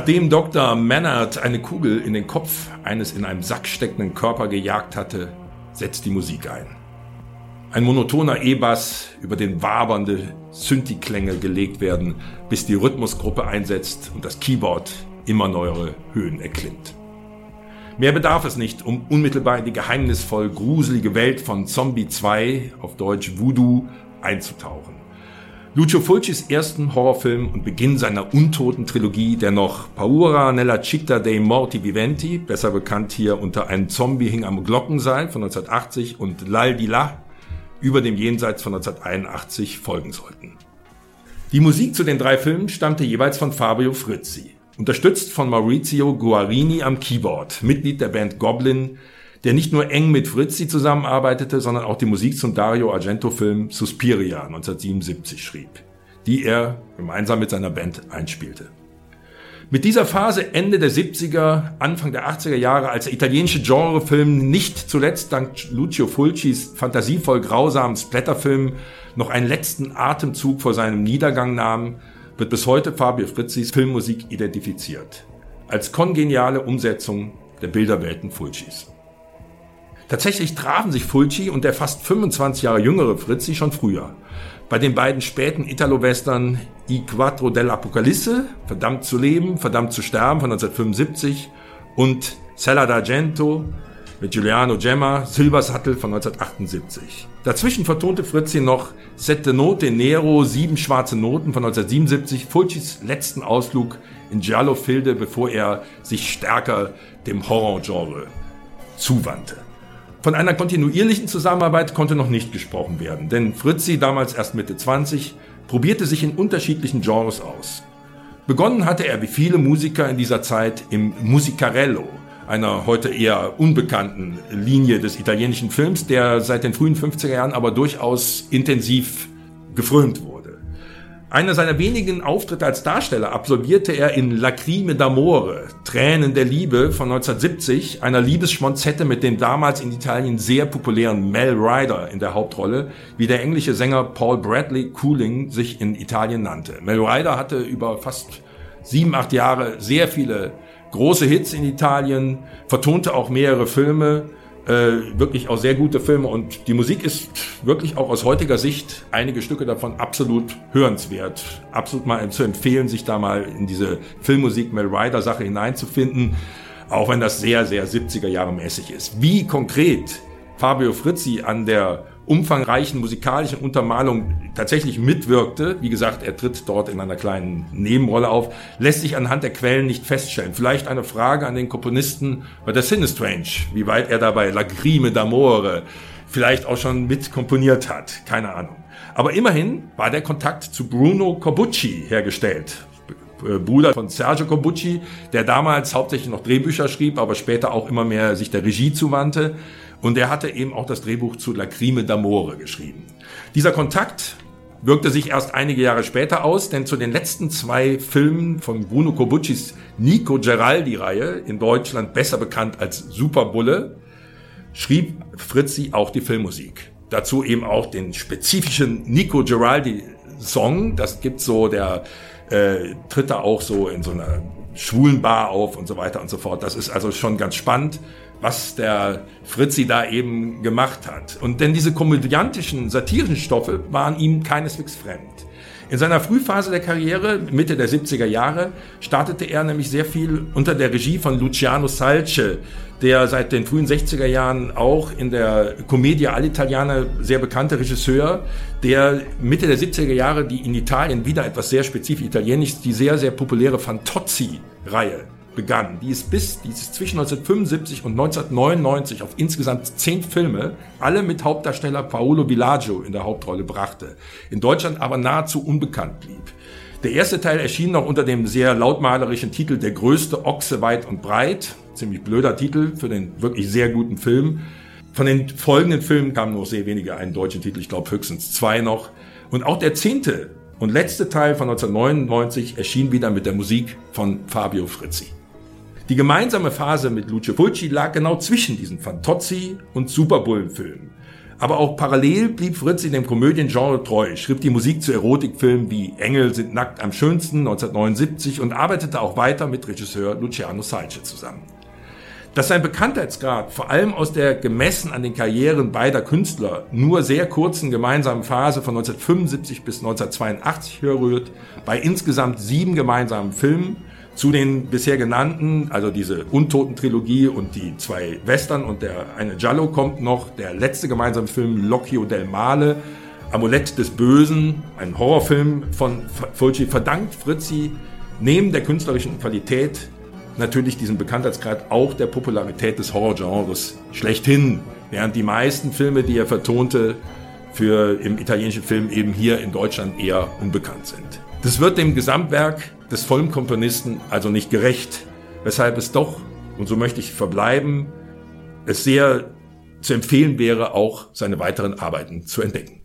Nachdem Dr. Mannert eine Kugel in den Kopf eines in einem Sack steckenden Körper gejagt hatte, setzt die Musik ein. Ein monotoner E-Bass, über den wabernde Synthi-Klänge gelegt werden, bis die Rhythmusgruppe einsetzt und das Keyboard immer neuere Höhen erklimmt. Mehr bedarf es nicht, um unmittelbar in die geheimnisvoll gruselige Welt von Zombie 2, auf Deutsch Voodoo, einzutauchen. Lucio Fulcis ersten Horrorfilm und Beginn seiner untoten Trilogie, der noch Paura nella città dei morti viventi, besser bekannt hier unter einem Zombie hing am Glockenseil von 1980 und Lal di La über dem Jenseits von 1981 folgen sollten. Die Musik zu den drei Filmen stammte jeweils von Fabio Frizzi, unterstützt von Maurizio Guarini am Keyboard, Mitglied der Band Goblin, der nicht nur eng mit Frizzi zusammenarbeitete, sondern auch die Musik zum Dario Argento-Film Suspiria 1977 schrieb, die er gemeinsam mit seiner Band einspielte. Mit dieser Phase Ende der 70er, Anfang der 80er Jahre, als der italienische Genrefilm nicht zuletzt dank Lucio Fulcis fantasievoll grausamen Splatterfilm noch einen letzten Atemzug vor seinem Niedergang nahm, wird bis heute Fabio Frizzis Filmmusik identifiziert. Als kongeniale Umsetzung der Bilderwelten Fulcis. Tatsächlich trafen sich Fulci und der fast 25 Jahre jüngere Frizzi schon früher. Bei den beiden späten Italo-Western I Quattro dell'Apocalisse, Verdammt zu leben, Verdammt zu sterben von 1975 und Cella d'Argento mit Giuliano Gemma, Silbersattel von 1978. Dazwischen vertonte Frizzi noch Sette Note Nero, sieben schwarze Noten von 1977, Fulcis letzten Ausflug in Giallo-Filde, bevor er sich stärker dem Horror-Genre zuwandte. Von einer kontinuierlichen Zusammenarbeit konnte noch nicht gesprochen werden, denn Fritzi, damals erst Mitte 20, probierte sich in unterschiedlichen Genres aus. Begonnen hatte er wie viele Musiker in dieser Zeit im Musicarello, einer heute eher unbekannten Linie des italienischen Films, der seit den frühen 50er Jahren aber durchaus intensiv gefrönt wurde. Einer seiner wenigen Auftritte als Darsteller absolvierte er in Lacrime d'Amore, Tränen der Liebe von 1970, einer Liebesschmonzette mit dem damals in Italien sehr populären Mel Ryder in der Hauptrolle, wie der englische Sänger Paul Bradley Cooling sich in Italien nannte. Mel Ryder hatte über fast sieben, acht Jahre sehr viele große Hits in Italien, vertonte auch mehrere Filme, äh, wirklich auch sehr gute Filme und die Musik ist wirklich auch aus heutiger Sicht einige Stücke davon absolut hörenswert. Absolut mal zu empfehlen, sich da mal in diese Filmmusik Mel Ryder Sache hineinzufinden, auch wenn das sehr, sehr 70er Jahre mäßig ist. Wie konkret Fabio Frizzi an der umfangreichen musikalischen Untermalung tatsächlich mitwirkte, wie gesagt, er tritt dort in einer kleinen Nebenrolle auf, lässt sich anhand der Quellen nicht feststellen. Vielleicht eine Frage an den Komponisten bei der Sinistrange, wie weit er dabei Lagrime d'Amore vielleicht auch schon mit komponiert hat. Keine Ahnung. Aber immerhin war der Kontakt zu Bruno Corbucci hergestellt. Äh, Bruder von Sergio Corbucci, der damals hauptsächlich noch Drehbücher schrieb, aber später auch immer mehr sich der Regie zuwandte. Und er hatte eben auch das Drehbuch zu La Crime d'Amore geschrieben. Dieser Kontakt wirkte sich erst einige Jahre später aus, denn zu den letzten zwei Filmen von Bruno Corbuccis Nico Geraldi-Reihe, in Deutschland besser bekannt als Superbulle, schrieb Fritzi auch die Filmmusik. Dazu eben auch den spezifischen Nico Geraldi-Song. Das gibt so, der äh, tritt da auch so in so einer schwulen Bar auf und so weiter und so fort. Das ist also schon ganz spannend was der Fritzi da eben gemacht hat. Und denn diese komödiantischen, satirischen Stoffe waren ihm keineswegs fremd. In seiner Frühphase der Karriere, Mitte der 70er Jahre, startete er nämlich sehr viel unter der Regie von Luciano Salce, der seit den frühen 60er Jahren auch in der Commedia all'Italiana sehr bekannte Regisseur, der Mitte der 70er Jahre die in Italien wieder etwas sehr spezifisch italienisch, die sehr, sehr populäre Fantozzi-Reihe begann, die es bis, die es zwischen 1975 und 1999 auf insgesamt zehn Filme, alle mit Hauptdarsteller Paolo Villaggio in der Hauptrolle brachte, in Deutschland aber nahezu unbekannt blieb. Der erste Teil erschien noch unter dem sehr lautmalerischen Titel Der größte Ochse weit und breit, ziemlich blöder Titel für den wirklich sehr guten Film. Von den folgenden Filmen kamen nur sehr wenige einen deutschen Titel, ich glaube höchstens zwei noch. Und auch der zehnte und letzte Teil von 1999 erschien wieder mit der Musik von Fabio Frizzi. Die gemeinsame Phase mit Lucio Fulci lag genau zwischen diesen Fantozzi und Superbullen-Filmen. Aber auch parallel blieb Fritz in dem Komödiengenre treu, schrieb die Musik zu Erotikfilmen wie Engel sind nackt am schönsten 1979 und arbeitete auch weiter mit Regisseur Luciano Salce zusammen. Dass sein Bekanntheitsgrad vor allem aus der gemessen an den Karrieren beider Künstler nur sehr kurzen gemeinsamen Phase von 1975 bis 1982 herrührt, bei insgesamt sieben gemeinsamen Filmen, zu den bisher genannten, also diese Untoten-Trilogie und die zwei Western und der eine Giallo kommt noch, der letzte gemeinsame Film Locchio del Male, Amulett des Bösen, ein Horrorfilm von Fulci, verdankt Fritzi neben der künstlerischen Qualität natürlich diesen Bekanntheitsgrad auch der Popularität des Horrorgenres schlechthin, während die meisten Filme, die er vertonte, für im italienischen Film eben hier in Deutschland eher unbekannt sind. Das wird dem Gesamtwerk des vollen Komponisten also nicht gerecht, weshalb es doch, und so möchte ich verbleiben, es sehr zu empfehlen wäre, auch seine weiteren Arbeiten zu entdecken.